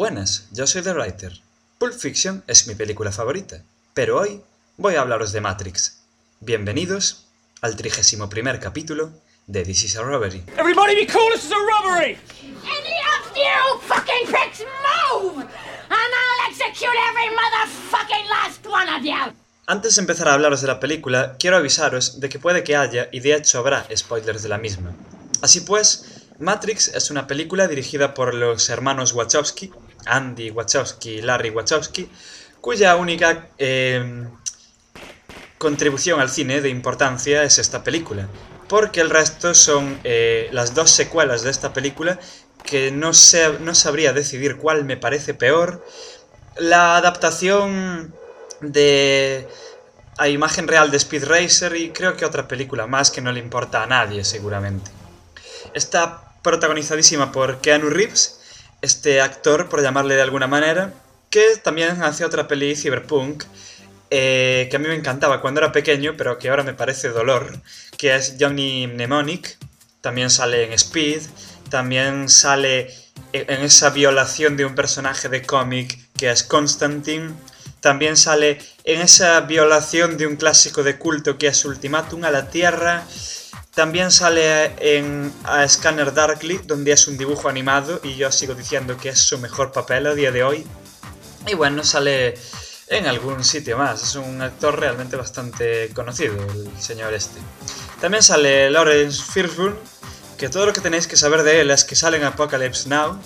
Buenas, yo soy The Writer. Pulp Fiction es mi película favorita, pero hoy voy a hablaros de Matrix. Bienvenidos al 31 capítulo de This is a Robbery. Everybody be cool, this is a robbery! Any of you fucking pricks move! And I'll execute every motherfucking last one of you! Antes de empezar a hablaros de la película, quiero avisaros de que puede que haya, y de hecho habrá, spoilers de la misma. Así pues, Matrix es una película dirigida por los hermanos Wachowski, Andy Wachowski Larry Wachowski, cuya única eh, contribución al cine de importancia es esta película, porque el resto son eh, las dos secuelas de esta película que no, sé, no sabría decidir cuál me parece peor. La adaptación de a imagen real de Speed Racer y creo que otra película más que no le importa a nadie seguramente. Está protagonizadísima por Keanu Reeves, este actor por llamarle de alguna manera, que también hace otra peli Cyberpunk eh, que a mí me encantaba cuando era pequeño, pero que ahora me parece dolor, que es Johnny Mnemonic, también sale en Speed, también sale en esa violación de un personaje de cómic que es Constantine, también sale en esa violación de un clásico de culto que es Ultimátum a la Tierra. También sale en a Scanner Darkly, donde es un dibujo animado y yo sigo diciendo que es su mejor papel a día de hoy. Y bueno, sale en algún sitio más. Es un actor realmente bastante conocido, el señor este. También sale Lawrence Fishburne, que todo lo que tenéis que saber de él es que sale en Apocalypse Now,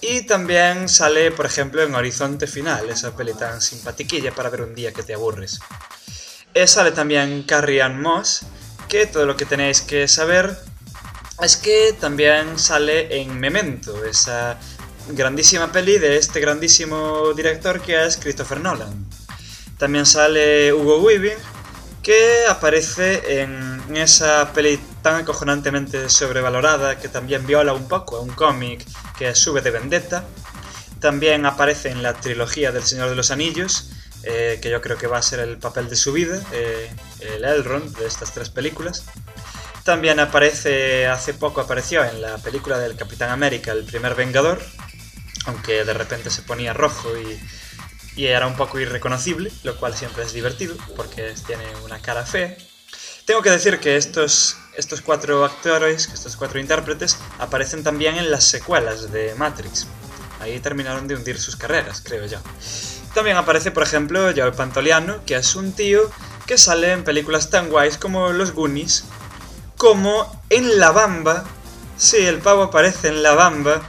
y también sale, por ejemplo, en Horizonte Final, esa peli tan simpatiquilla para ver un día que te aburres. Eh, sale también Carrie Ann Moss, que todo lo que tenéis que saber es que también sale en Memento, esa grandísima peli de este grandísimo director que es Christopher Nolan. También sale Hugo Weaving, que aparece en esa peli tan acojonantemente sobrevalorada que también viola un poco a un cómic que Sube de Vendetta. También aparece en la trilogía del Señor de los Anillos, eh, que yo creo que va a ser el papel de su vida, eh, el Elrond de estas tres películas. También aparece, hace poco apareció en la película del Capitán América, el primer Vengador, aunque de repente se ponía rojo y, era un poco irreconocible, lo cual siempre es divertido, porque tiene una cara fea. Tengo que decir que estos, estos cuatro actores, estos cuatro intérpretes, aparecen también en las secuelas de Matrix. Ahí terminaron de hundir sus carreras, creo yo. También aparece, por ejemplo, Joe Pantoliano, que es un tío que sale en películas tan guays como Los Goonies, como en La Bamba. Sí, el pavo aparece en La Bamba.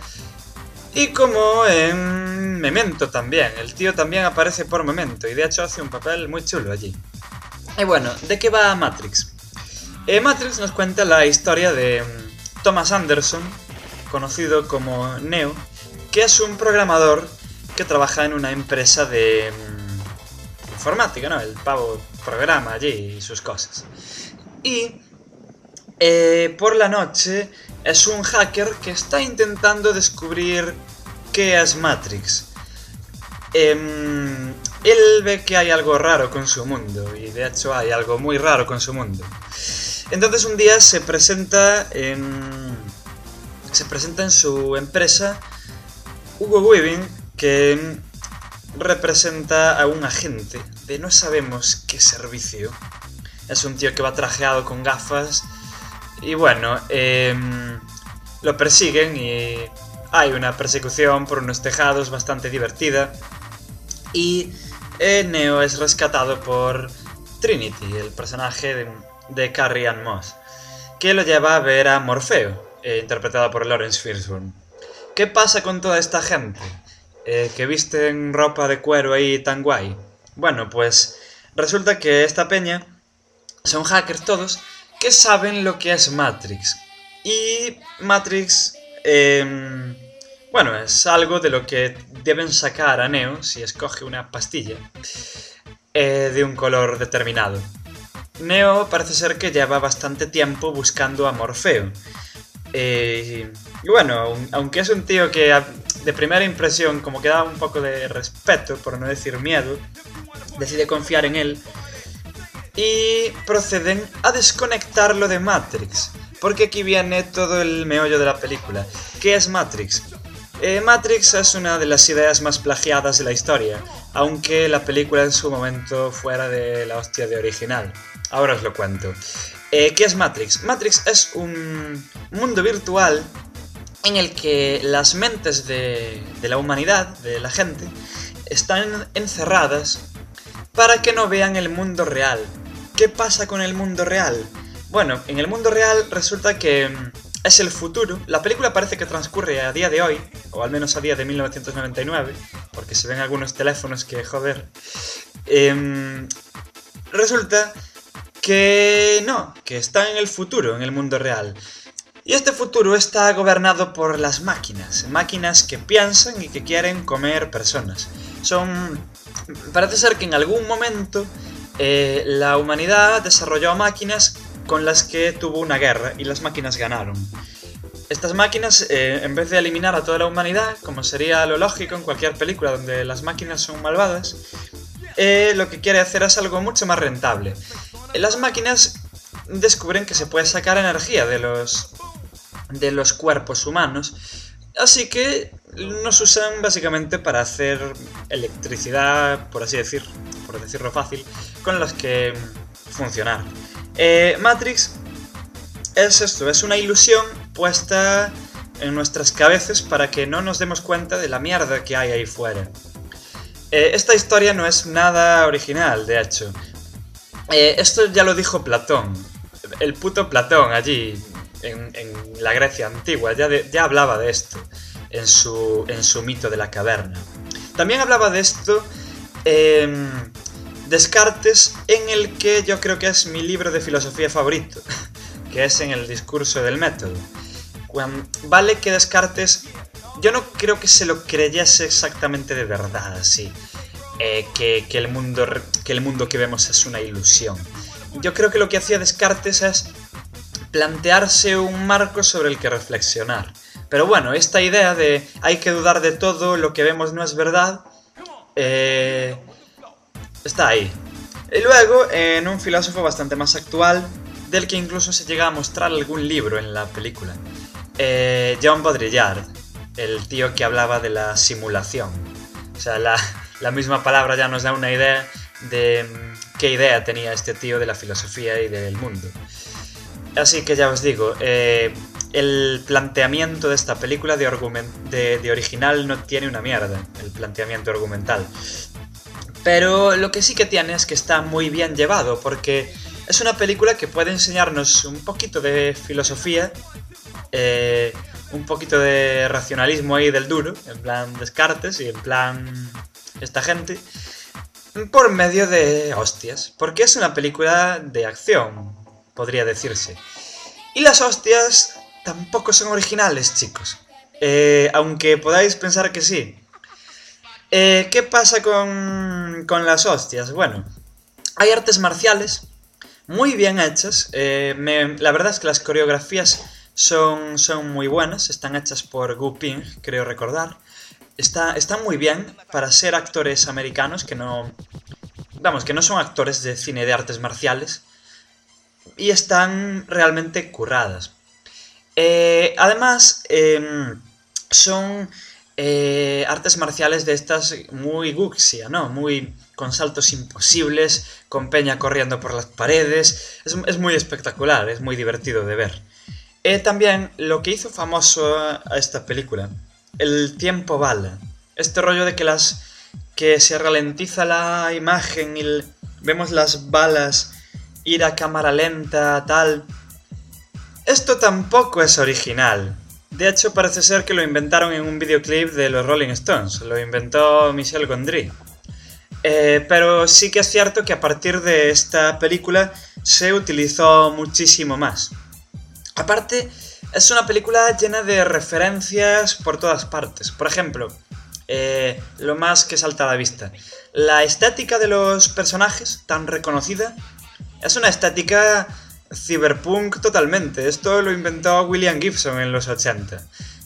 Y como en Memento también. El tío también aparece por Memento y de hecho hace un papel muy chulo allí. Y bueno, ¿de qué va Matrix? Eh, Matrix nos cuenta la historia de mm, Thomas Anderson, conocido como Neo, que es un programador que trabaja en una empresa de mm, informática, ¿no? El pavo programa allí y sus cosas. Y eh, por la noche es un hacker que está intentando descubrir qué es Matrix. Em, él ve que hay algo raro con su mundo, y de hecho hay algo muy raro con su mundo. Entonces un día se presenta en. Se presenta en su empresa Hugo Weaving, que representa a un agente de no sabemos qué servicio. Es un tío que va trajeado con gafas. Y bueno, em, lo persiguen y hay una persecución por unos tejados bastante divertida. Y Neo es rescatado por Trinity, el personaje de, de Carrie Ann Moss, que lo lleva a ver a Morfeo, eh, interpretado por Lawrence Fishburne. ¿Qué pasa con toda esta gente? Eh, que visten ropa de cuero ahí tan guay. Bueno, pues resulta que esta peña son hackers todos que saben lo que es Matrix. Y Matrix, em, bueno, es algo de lo que deben sacar a Neo si escoge una pastilla eh, de un color determinado. Neo parece ser que lleva bastante tiempo buscando a Morfeo. Eh, y bueno, aunque es un tío que de primera impresión como que da un poco de respeto, por no decir miedo, decide confiar en él y proceden a desconectarlo de Matrix. Porque aquí viene todo el meollo de la película. ¿Qué es Matrix? Eh, Matrix es una de las ideas más plagiadas de la historia, aunque la película en su momento fuera de la hostia de original. Ahora os lo cuento. Eh, ¿Qué es Matrix? Matrix es un mundo virtual en el que las mentes de, de la humanidad, de la gente, están encerradas para que no vean el mundo real. ¿Qué pasa con el mundo real? Bueno, en el mundo real resulta que mm, es el futuro. La película parece que transcurre a día de hoy, o al menos a día de 1999, porque se ven algunos teléfonos que, joder. Em, resulta que no, que está en el futuro, en el mundo real. Y este futuro está gobernado por las máquinas, máquinas que piensan y que quieren comer personas. Son... Parece ser que en algún momento eh, la humanidad desarrolló máquinas con las que tuvo una guerra y las máquinas ganaron. Estas máquinas, eh, en vez de eliminar a toda la humanidad, como sería lo lógico en cualquier película donde las máquinas son malvadas, eh, lo que quiere hacer es algo mucho más rentable. Las máquinas descubren que se puede sacar energía de los, de los cuerpos humanos. Así que nos usan básicamente para hacer electricidad, por así decir, por decirlo fácil, con las que funcionar. Eh, Matrix es esto, es una ilusión puesta en nuestras cabezas para que no nos demos cuenta de la mierda que hay ahí fuera. Eh, esta historia no es nada original, de hecho. Eh, esto ya lo dijo Platón. El puto Platón allí, en, la Grecia antigua, ya, hablaba de esto en su, en su mito de la caverna. También hablaba de esto em, Descartes, en el que yo creo que es mi libro de filosofía favorito, que es en el discurso del método. Vale que Descartes, yo no creo que se lo creyese exactamente de verdad, así, eh, que, el mundo, que el mundo que vemos es una ilusión. Yo creo que lo que hacía Descartes es plantearse un marco sobre el que reflexionar. Pero bueno, esta idea de hay que dudar de todo, lo que vemos no es verdad, eh, está ahí. Y luego, en un filósofo bastante más actual, del que incluso se llega a mostrar algún libro en la película. Eh, John Baudrillard, el tío que hablaba de la simulación. O sea, la, la misma palabra ya nos da una idea de mm, qué idea tenía este tío de la filosofía y del mundo. Así que ya os digo, eh, el planteamiento de esta película de, de, original no tiene una mierda, el planteamiento argumental. Pero lo que sí que tiene es que está muy bien llevado, porque es una película que puede enseñarnos un poquito de filosofía, eh, un poquito de racionalismo ahí del duro, en plan Descartes y en plan esta gente, por medio de hostias, porque es una película de acción, podría decirse. Y las hostias tampoco son originales, chicos. Eh, aunque podáis pensar que sí. Eh, ¿Qué pasa con, con, las hostias? Bueno, hay artes marciales muy bien hechas. Eh, la verdad es que las coreografías son, son muy buenas. Están hechas por Gu Ping, creo recordar. Está, están muy bien para ser actores americanos que no... Vamos, que no son actores de cine de artes marciales y están realmente curradas. Eh, además, em, son eh, artes marciales de estas muy guxia, ¿no? Muy con saltos imposibles, con peña corriendo por las paredes. Es, muy espectacular, es muy divertido de ver. Eh, también lo que hizo famoso a esta película, el tiempo bala. Este rollo de que las que se ralentiza la imagen y vemos las balas ir a cámara lenta, tal. Esto tampoco es original. De hecho, parece ser que lo inventaron en un videoclip de los Rolling Stones. Lo inventó Michel Gondry. Eh, pero sí que es cierto que a partir de esta película se utilizó muchísimo más. Aparte, es una película llena de referencias por todas partes. Por ejemplo, eh, lo más que salta a la vista. La estética de los personajes, tan reconocida, es una estética cyberpunk totalmente. Esto lo inventó William Gibson en los 80.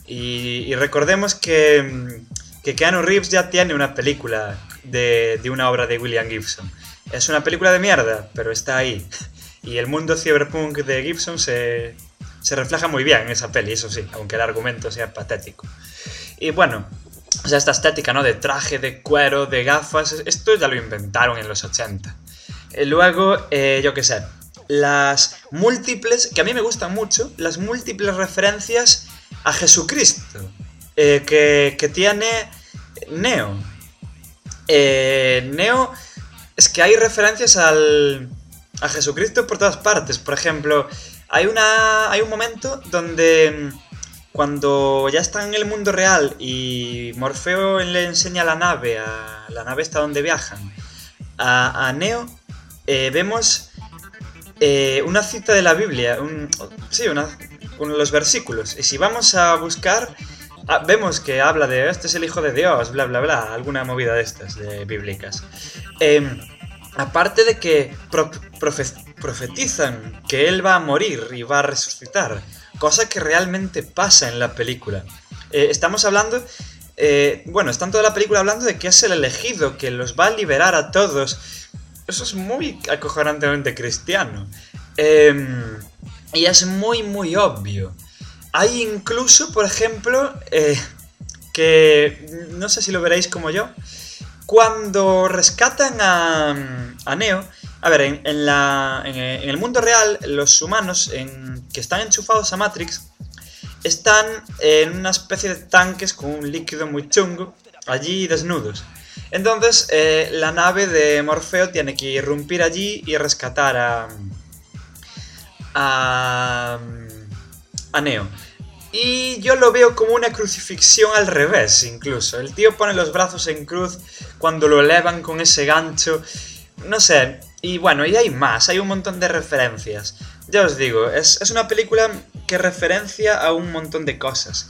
Y, recordemos que, que Keanu Reeves ya tiene una película de, de, una obra de William Gibson. Es una película de mierda, pero está ahí. Y el mundo cyberpunk de Gibson se, se refleja muy bien en esa peli, eso sí, aunque el argumento sea patético. Y bueno, o sea, esta estética, ¿no? De traje, de cuero, de gafas, esto ya lo inventaron en los 80. Eh, luego, eh, yo qué sé, las múltiples, que a mí me gustan mucho, las múltiples referencias a Jesucristo eh, que, que tiene Neo. Eh, Neo, es que hay referencias al, a Jesucristo por todas partes. Por ejemplo, hay, una, hay un momento donde mm, cuando ya están en el mundo real y Morfeo le enseña la nave, la nave está donde viajan, a, Neo, eh, vemos eh, una cita de la Biblia, un, sí, una, con los versículos. Y si vamos a buscar, ah, vemos que habla de este es el Hijo de Dios, bla, bla, bla, alguna movida de estas, de bíblicas. Em, aparte de que pro- profetizan que él va a morir y va a resucitar, cosa que realmente pasa en la película. Eh, estamos hablando, eh, bueno, están toda la película hablando de que es el elegido, que los va a liberar a todos. Eso es muy acojonantemente cristiano. Em, y es muy, muy obvio. Hay incluso, por ejemplo, eh, que no sé si lo veréis como yo, cuando rescatan a, a Neo, a ver, en, en el mundo real, los humanos que están enchufados a Matrix están en una especie de tanques con un líquido muy chungo, allí desnudos. Entonces, eh, la nave de Morfeo tiene que irrumpir allí y rescatar a. a. a Neo. Y yo lo veo como una crucifixión al revés, incluso. El tío pone los brazos en cruz cuando lo elevan con ese gancho. No sé. Y bueno, y hay más, hay un montón de referencias. Ya os digo, es, es una película que referencia a un montón de cosas.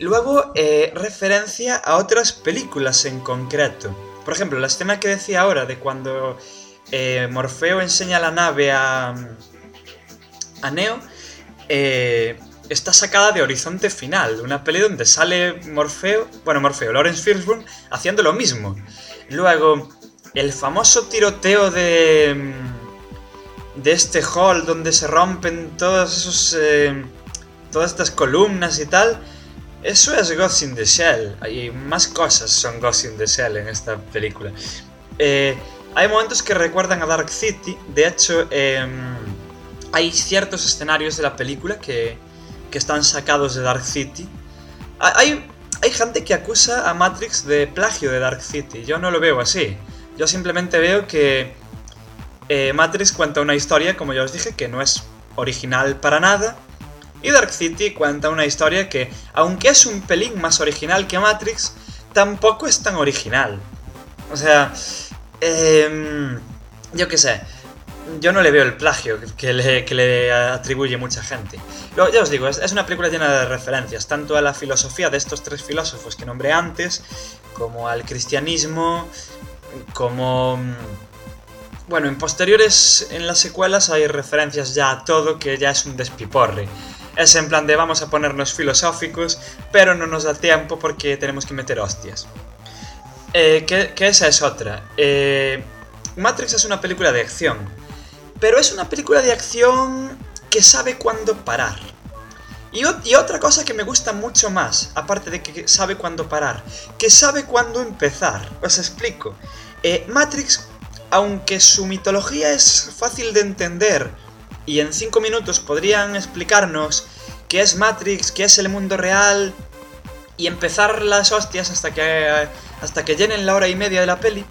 Luego, eh, referencia a otras películas en concreto. Por ejemplo, la escena que decía ahora de cuando eh, Morfeo enseña la nave a, a Neo, eh, está sacada de Horizonte Final, una peli donde sale Morfeo, bueno, Morfeo, Lawrence Fishburne, haciendo lo mismo. Luego, el famoso tiroteo de, mm, de este hall donde se rompen todos esos, eh, todas estas columnas y tal, eso es Ghost in the Shell. Y más cosas son Ghost in the Shell en esta película. Eh, hay momentos que recuerdan a Dark City. De hecho, em, hay ciertos escenarios de la película que, que están sacados de Dark City. Ha- Hay, hay gente que acusa a Matrix de plagio de Dark City. Yo no lo veo así. Yo simplemente veo que eh, Matrix cuenta una historia, como ya os dije, que no es original para nada. Y Dark City cuenta una historia que, aunque es un pelín más original que Matrix, tampoco es tan original. O sea, em, yo qué sé, yo no le veo el plagio que le, que le atribuye mucha gente. Luego, ya os digo, es una película llena de referencias, tanto a la filosofía de estos tres filósofos que nombré antes, como al cristianismo, como... mm, Bueno, en posteriores, en las secuelas hay referencias ya a todo que ya es un despiporre. Es en plan de vamos a ponernos filosóficos, pero no nos da tiempo porque tenemos que meter hostias. Eh, que, esa es otra. Eh, Matrix es una película de acción, pero es una película de acción que sabe cuándo parar. Y otra cosa que me gusta mucho más, aparte de que sabe cuándo parar, que sabe cuándo empezar. Os explico. Eh, Matrix, aunque su mitología es fácil de entender y en 5 minutos podrían explicarnos qué es Matrix, qué es el mundo real y empezar las hostias hasta que, hasta que llenen la hora y media de la peli,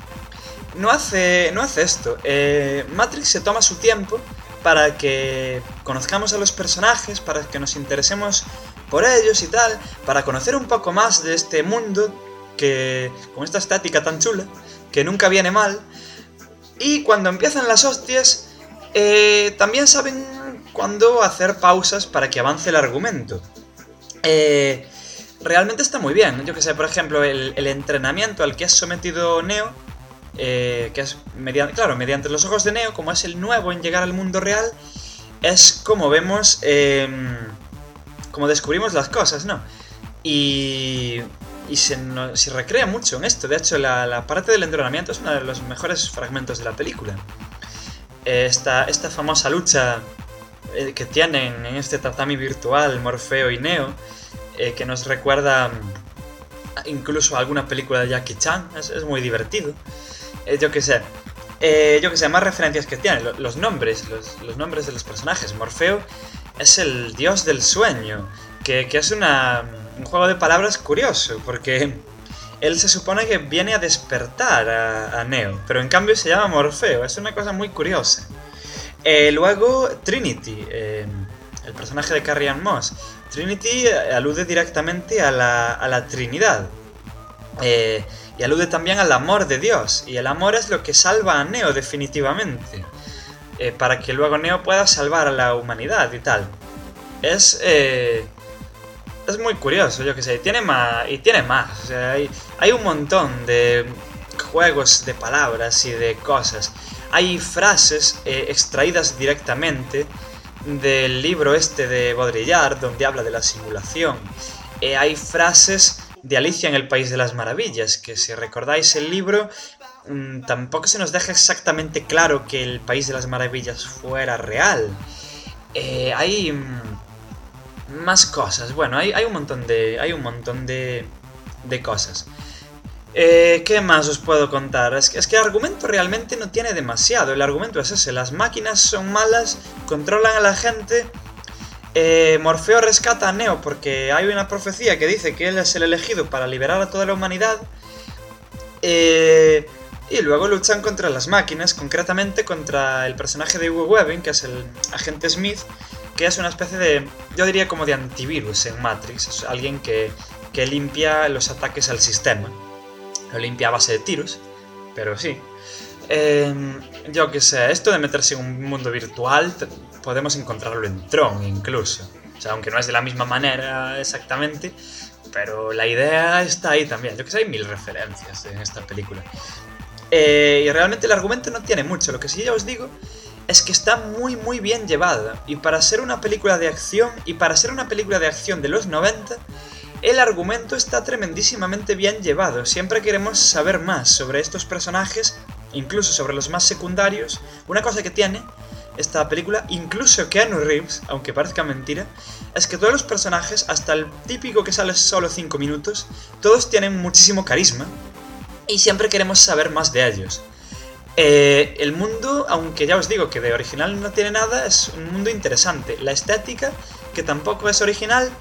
no hace, no hace esto. Eh, Matrix se toma su tiempo para que conozcamos a los personajes, para que nos interesemos por ellos y tal, para conocer un poco más de este mundo que con esta estática tan chula, que nunca viene mal. Y cuando empiezan las hostias, eh, también saben cuándo hacer pausas para que avance el argumento. Eh, realmente está muy bien. Yo que sé, por ejemplo, el, entrenamiento al que es sometido Neo, eh, que es claro, mediante los ojos de Neo, como es el nuevo en llegar al mundo real, es como vemos, eh, como descubrimos las cosas, ¿no? Y, y se, no- se recrea mucho en esto. De hecho, la, parte del entrenamiento es uno de los mejores fragmentos de la película. Esta, esta famosa lucha eh, que tienen en este tatami virtual Morfeo y Neo, eh, que nos recuerda incluso alguna película de Jackie Chan, es, muy divertido. Eh, yo qué sé. Eh, yo qué sé, más referencias que tiene. Lo- Los nombres, los, los nombres de los personajes. Morfeo es el dios del sueño, que, que es una, un juego de palabras curioso, porque él se supone que viene a despertar a, Neo, pero en cambio se llama Morfeo, es una cosa muy curiosa. Eh, luego, Trinity, eh, el personaje de Carrie Ann Moss. Trinity eh, alude directamente a la, a la Trinidad. Eh, y alude también al amor de Dios. Y el amor es lo que salva a Neo definitivamente. Para que luego Neo pueda salvar a la humanidad y tal. Es... es muy curioso, yo que sé. Y tiene más. Y tiene más. Hay, hay un montón de juegos de palabras y de cosas. Hay frases eh, extraídas directamente del libro este de Baudrillard, donde habla de la simulación. Eh, hay frases de Alicia en el País de las Maravillas, que si recordáis el libro, mm, tampoco se nos deja exactamente claro que el País de las Maravillas fuera real. Eh, hay mm, más cosas. Bueno, hay, hay un montón de. Hay un montón de. de cosas. Eh, ¿Qué más os puedo contar? Es que, el argumento realmente no tiene demasiado. El argumento es ese: las máquinas son malas, controlan a la gente. eh, Morfeo rescata a Neo porque hay una profecía que dice que él es el elegido para liberar a toda la humanidad. Eh, y luego luchan contra las máquinas, concretamente contra el personaje de Hugo Webbing, que es el agente Smith, que es una especie de, yo diría como de antivirus en Matrix, es alguien que, que limpia los ataques al sistema. Lo limpia a base de tiros, pero sí. Eh, yo qué sé, esto de meterse en un mundo virtual podemos encontrarlo en Tron incluso. O sea, aunque no es de la misma manera exactamente, pero la idea está ahí también. Yo que sé, hay mil referencias en esta película. Eh, y realmente el argumento no tiene mucho. Lo que sí ya os digo es que está muy muy bien llevada. Y para ser una película de acción, y para ser una película de acción de los 90, el argumento está tremendísimamente bien llevado. Siempre queremos saber más sobre estos personajes, incluso sobre los más secundarios. Una cosa que tiene esta película, incluso Keanu Reeves, aunque parezca mentira, es que todos los personajes, hasta el típico que sale solo 5 minutos, todos tienen muchísimo carisma y siempre queremos saber más de ellos. Eh, el mundo, aunque ya os digo que de original no tiene nada, es un mundo interesante. La estética, que tampoco es original,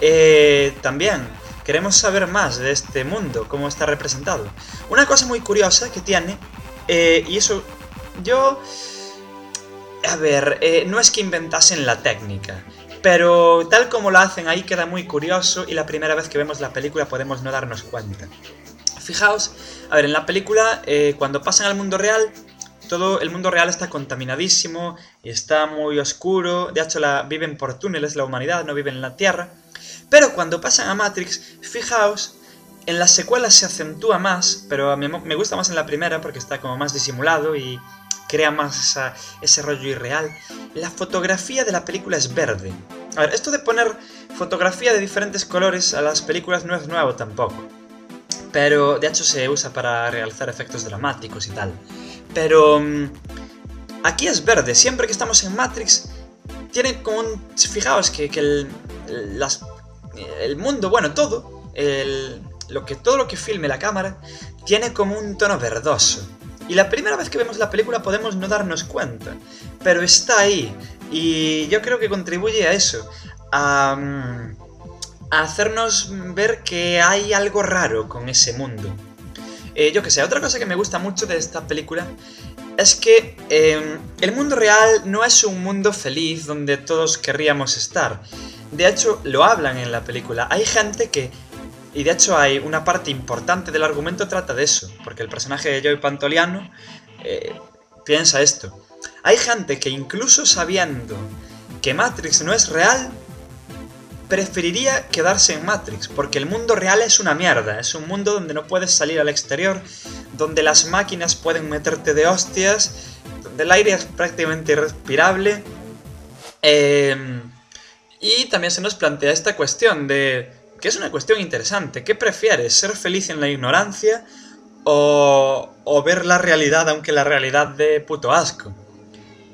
eh, también. Queremos saber más de este mundo, cómo está representado. Una cosa muy curiosa que tiene, eh, y eso yo... A ver, eh, no es que inventasen la técnica, pero tal como lo hacen ahí queda muy curioso y la primera vez que vemos la película podemos no darnos cuenta. Fijaos, a ver, en la película, eh, cuando pasan al mundo real, todo el mundo real está contaminadísimo y está muy oscuro. De hecho, la, viven por túneles la humanidad, no viven en la Tierra. Pero cuando pasan a Matrix, fijaos, en las secuelas se acentúa más, pero a mí me gusta más en la primera porque está como más disimulado y crea más ese rollo irreal. La fotografía de la película es verde. A ver, esto de poner fotografía de diferentes colores a las películas no es nuevo tampoco. Pero de hecho se usa para realizar efectos dramáticos y tal. Pero mm, aquí es verde. Siempre que estamos en Matrix, tiene como un... Fijaos que, el, el mundo, bueno, todo, lo que, todo lo que filme la cámara, tiene como un tono verdoso. Y la primera vez que vemos la película podemos no darnos cuenta. Pero está ahí. Y yo creo que contribuye a eso. A... mm, a hacernos ver que hay algo raro con ese mundo. Eh, yo que sé, otra cosa que me gusta mucho de esta película es que eh, el mundo real no es un mundo feliz donde todos querríamos estar. De hecho, lo hablan en la película. Hay gente que... Y de hecho hay una parte importante del argumento trata de eso, porque el personaje de Joey Pantoliano eh, piensa esto. Hay gente que incluso sabiendo que Matrix no es real, preferiría quedarse en Matrix, porque el mundo real es una mierda, es un mundo donde no puedes salir al exterior, donde las máquinas pueden meterte de hostias, donde el aire es prácticamente irrespirable. Eh, y también se nos plantea esta cuestión de, que es una cuestión interesante, ¿qué prefieres? ¿Ser feliz en la ignorancia o, o ver la realidad aunque la realidad de puto asco?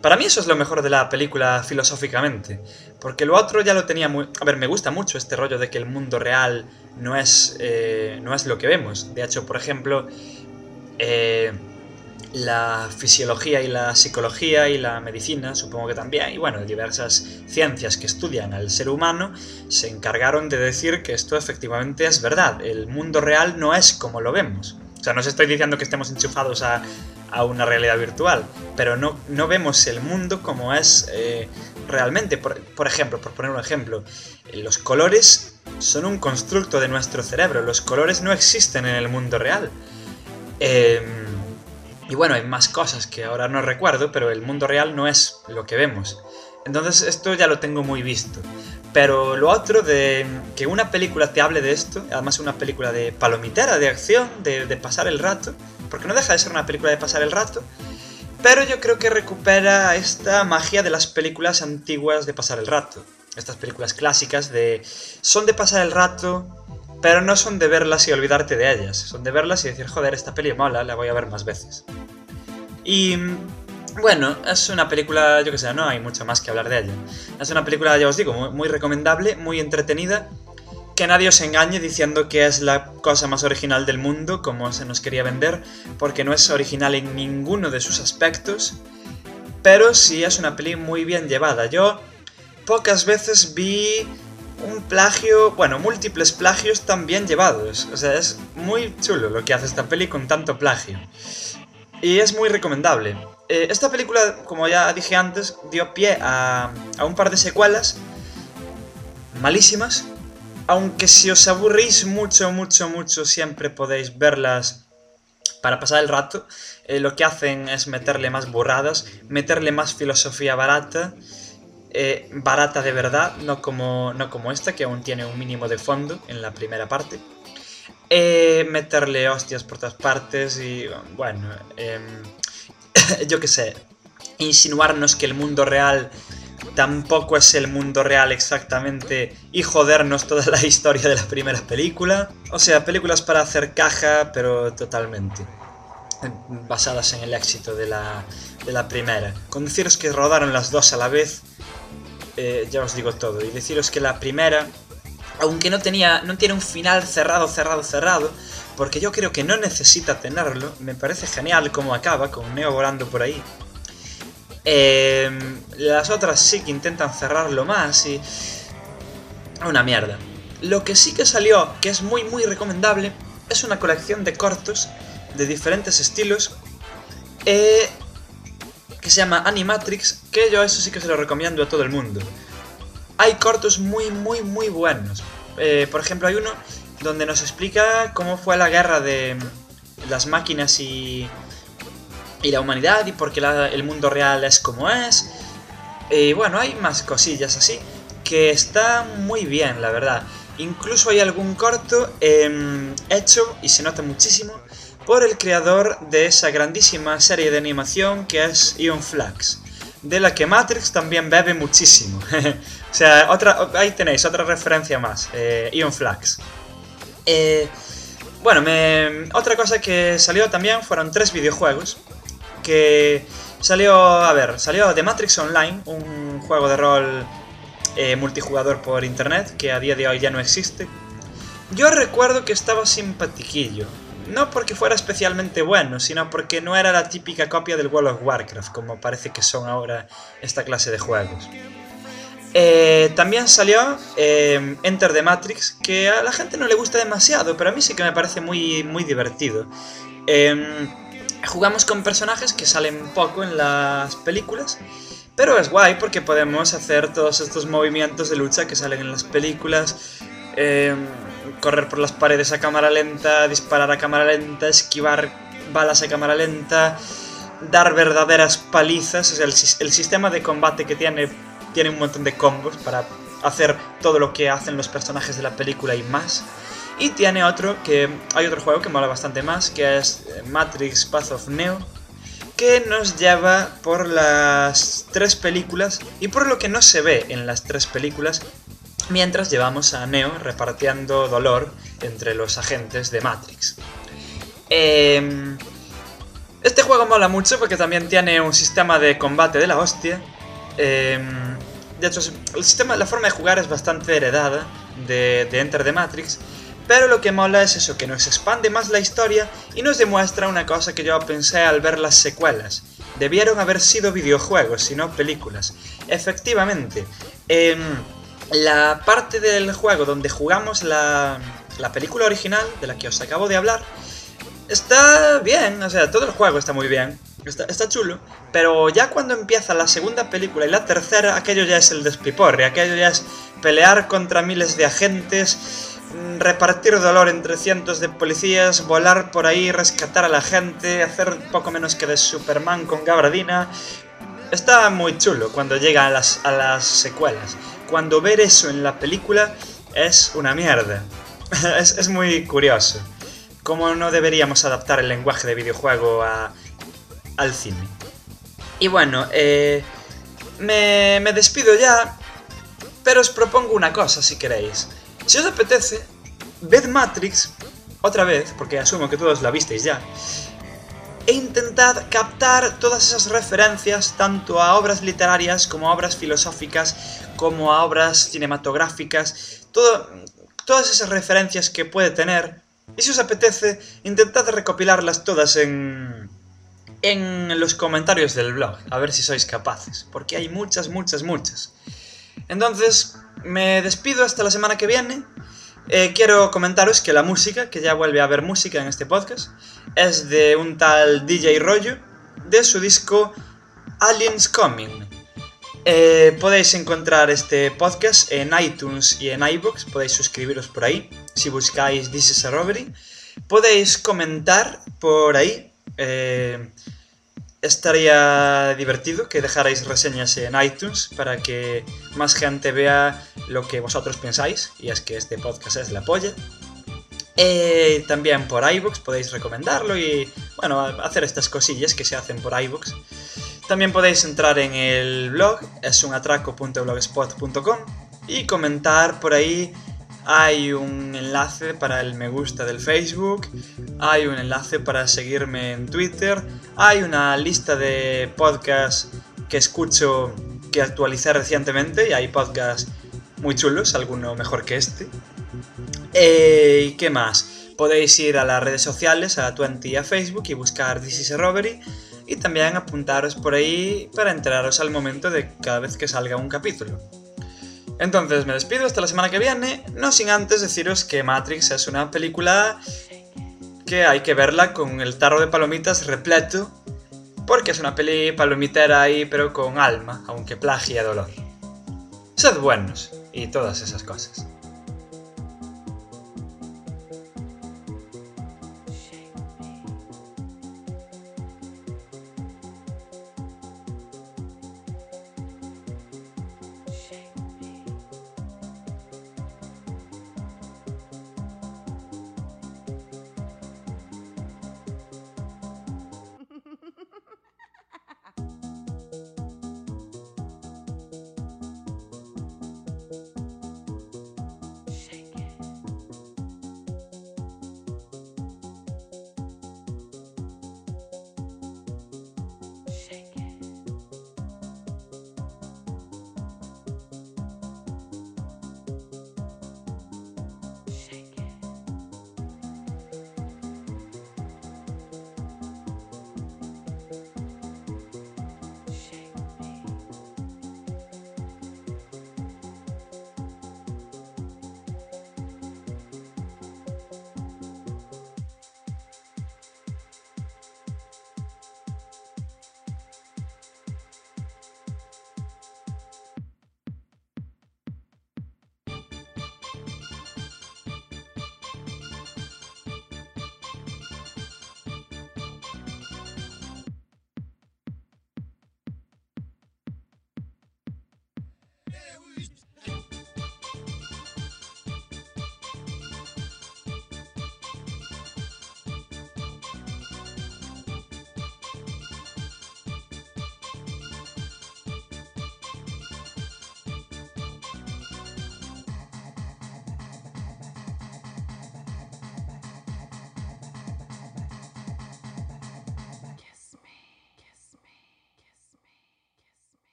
Para mí eso es lo mejor de la película filosóficamente, porque lo otro ya lo tenía muy... A ver, me gusta mucho este rollo de que el mundo real no es, eh, no es lo que vemos. De hecho, por ejemplo, eh, la fisiología y la psicología y la medicina, supongo que también, y bueno, diversas ciencias que estudian al ser humano, se encargaron de decir que esto efectivamente es verdad. El mundo real no es como lo vemos. O sea, no os estoy diciendo que estemos enchufados a, a una realidad virtual, pero no, no vemos el mundo como es eh, realmente. Por, por, ejemplo, por poner un ejemplo, los colores son un constructo de nuestro cerebro, los colores no existen en el mundo real. Eh, y bueno, hay más cosas que ahora no recuerdo, pero el mundo real no es lo que vemos. Entonces esto ya lo tengo muy visto. Pero lo otro de que una película te hable de esto, además una película de palomitera, de acción, de, de pasar el rato, porque no deja de ser una película de pasar el rato, pero yo creo que recupera esta magia de las películas antiguas de pasar el rato. Estas películas clásicas de... son de pasar el rato, pero no son de verlas y olvidarte de ellas. Son de verlas y decir, joder, esta peli mola, la voy a ver más veces. Y... Bueno, es una película, yo que sé, no hay mucho más que hablar de ella. Es una película, ya os digo, muy, muy recomendable, muy entretenida que nadie os engañe diciendo que es la cosa más original del mundo, como se nos quería vender, porque no es original en ninguno de sus aspectos, pero sí es una peli muy bien llevada. Yo pocas veces vi un plagio, bueno, múltiples plagios tan bien llevados. O sea, es muy chulo lo que hace esta peli con tanto plagio. Y es muy recomendable. Eh, esta película, como ya dije antes, dio pie a, a un par de secuelas malísimas, aunque si os aburrís mucho, mucho, mucho, siempre podéis verlas para pasar el rato. Eh, lo que hacen es meterle más burradas, meterle más filosofía barata, eh, barata de verdad, no como, no como esta, que aún tiene un mínimo de fondo en la primera parte. Eh, meterle hostias por todas partes y, bueno, em, yo qué sé, insinuarnos que el mundo real tampoco es el mundo real exactamente y jodernos toda la historia de la primera película. O sea, películas para hacer caja, pero totalmente basadas en el éxito de la, de la primera. Con deciros que rodaron las dos a la vez, eh, ya os digo todo. Y deciros que la primera, aunque no, tenía, no tiene un final cerrado, cerrado, cerrado, porque yo creo que no necesita tenerlo, me parece genial cómo acaba, con Neo volando por ahí. Eh, las otras sí que intentan cerrarlo más y... Una mierda. Lo que sí que salió, que es muy muy recomendable, es una colección de cortos de diferentes estilos eh, que se llama Animatrix, que yo eso sí que se lo recomiendo a todo el mundo. Hay cortos muy muy muy buenos. Eh, por ejemplo, hay uno donde nos explica cómo fue la guerra de las máquinas y, y la humanidad y por qué la, el mundo real es como es. Y bueno, hay más cosillas así que está muy bien, la verdad. Incluso hay algún corto eh, hecho, y se nota muchísimo, por el creador de esa grandísima serie de animación que es Ion Flux, de la que Matrix también bebe muchísimo. o sea, otra, ahí tenéis otra referencia más, eh, Ion Flux. Eh, bueno, me, otra cosa que salió también fueron tres videojuegos que salió, a ver, salió The Matrix Online, un juego de rol eh, multijugador por internet que a día de hoy ya no existe. Yo recuerdo que estaba simpatiquillo, no porque fuera especialmente bueno, sino porque no era la típica copia del World of Warcraft, como parece que son ahora esta clase de juegos. Eh, también salió eh, Enter the Matrix, que a la gente no le gusta demasiado, pero a mí sí que me parece muy, muy divertido. Eh, jugamos con personajes que salen poco en las películas, pero es guay porque podemos hacer todos estos movimientos de lucha que salen en las películas. Eh, correr por las paredes a cámara lenta, disparar a cámara lenta, esquivar balas a cámara lenta, dar verdaderas palizas. O sea, el, el sistema de combate que tiene tiene un montón de combos para hacer todo lo que hacen los personajes de la película y más. Y tiene otro que hay otro juego que mola bastante más, que es Matrix Path of Neo, que nos lleva por las tres películas y por lo que no se ve en las tres películas, mientras llevamos a Neo repartiendo dolor entre los agentes de Matrix. Eh, Este juego mola mucho porque también tiene un sistema de combate de la hostia. Em, de hecho, el sistema, la forma de jugar es bastante heredada de Enter the Matrix. Pero lo que mola es eso, que nos expande más la historia y nos demuestra una cosa que yo pensé al ver las secuelas. Debieron haber sido videojuegos y no películas. Efectivamente, em, la parte del juego donde jugamos la, la película original, de la que os acabo de hablar, está bien, o sea, todo el juego está muy bien, está, está, chulo, pero ya cuando empieza la segunda película y la tercera, aquello ya es el despiporre, aquello ya es pelear contra miles de agentes, repartir dolor entre cientos de policías, volar por ahí, rescatar a la gente, hacer poco menos que de Superman con gabardina. Está muy chulo cuando llega a las, secuelas. Cuando ver eso en la película es una mierda. es, es muy curioso cómo no deberíamos adaptar el lenguaje de videojuego a, al cine. Y bueno, eh, me, me, despido ya, pero os propongo una cosa si queréis. Si os apetece, ved Matrix otra vez, porque asumo que todos la visteis ya, e intentad captar todas esas referencias tanto a obras literarias como a obras filosóficas, como a obras cinematográficas, todo, todas esas referencias que puede tener y si os apetece, intentad recopilarlas todas en, en los comentarios del blog, a ver si sois capaces, porque hay muchas, muchas, muchas. Entonces, me despido hasta la semana que viene. Eh, quiero comentaros que la música, que ya vuelve a haber música en este podcast, es de un tal DJ Rollo, de su disco Aliens Coming. Eh, podéis encontrar este podcast en iTunes y en iBooks, podéis suscribiros por ahí si buscáis This is a Robbery. Podéis comentar por ahí. Eh, estaría divertido que dejarais reseñas en iTunes para que más gente vea lo que vosotros pensáis. Y es que este podcast es la polla. Eh, también por iBooks podéis recomendarlo y, bueno, hacer estas cosillas que se hacen por iBooks. También podéis entrar en el blog, es unatraco.blogspot.com y comentar por ahí hay un enlace para el me gusta del Facebook, hay un enlace para seguirme en Twitter, hay una lista de podcasts que escucho que actualicé recientemente y hay podcasts muy chulos, alguno mejor que este. Eh, ¿Y qué más? Podéis ir a las redes sociales, a Twenty y a Facebook y buscar This is a Robbery y también apuntaros por ahí para enteraros al momento de cada vez que salga un capítulo. Entonces me despido hasta la semana que viene, no sin antes deciros que Matrix es una película que hay que verla con el tarro de palomitas repleto, porque es una peli palomitera ahí pero con alma, aunque plagia dolor. Sed buenos y todas esas cosas.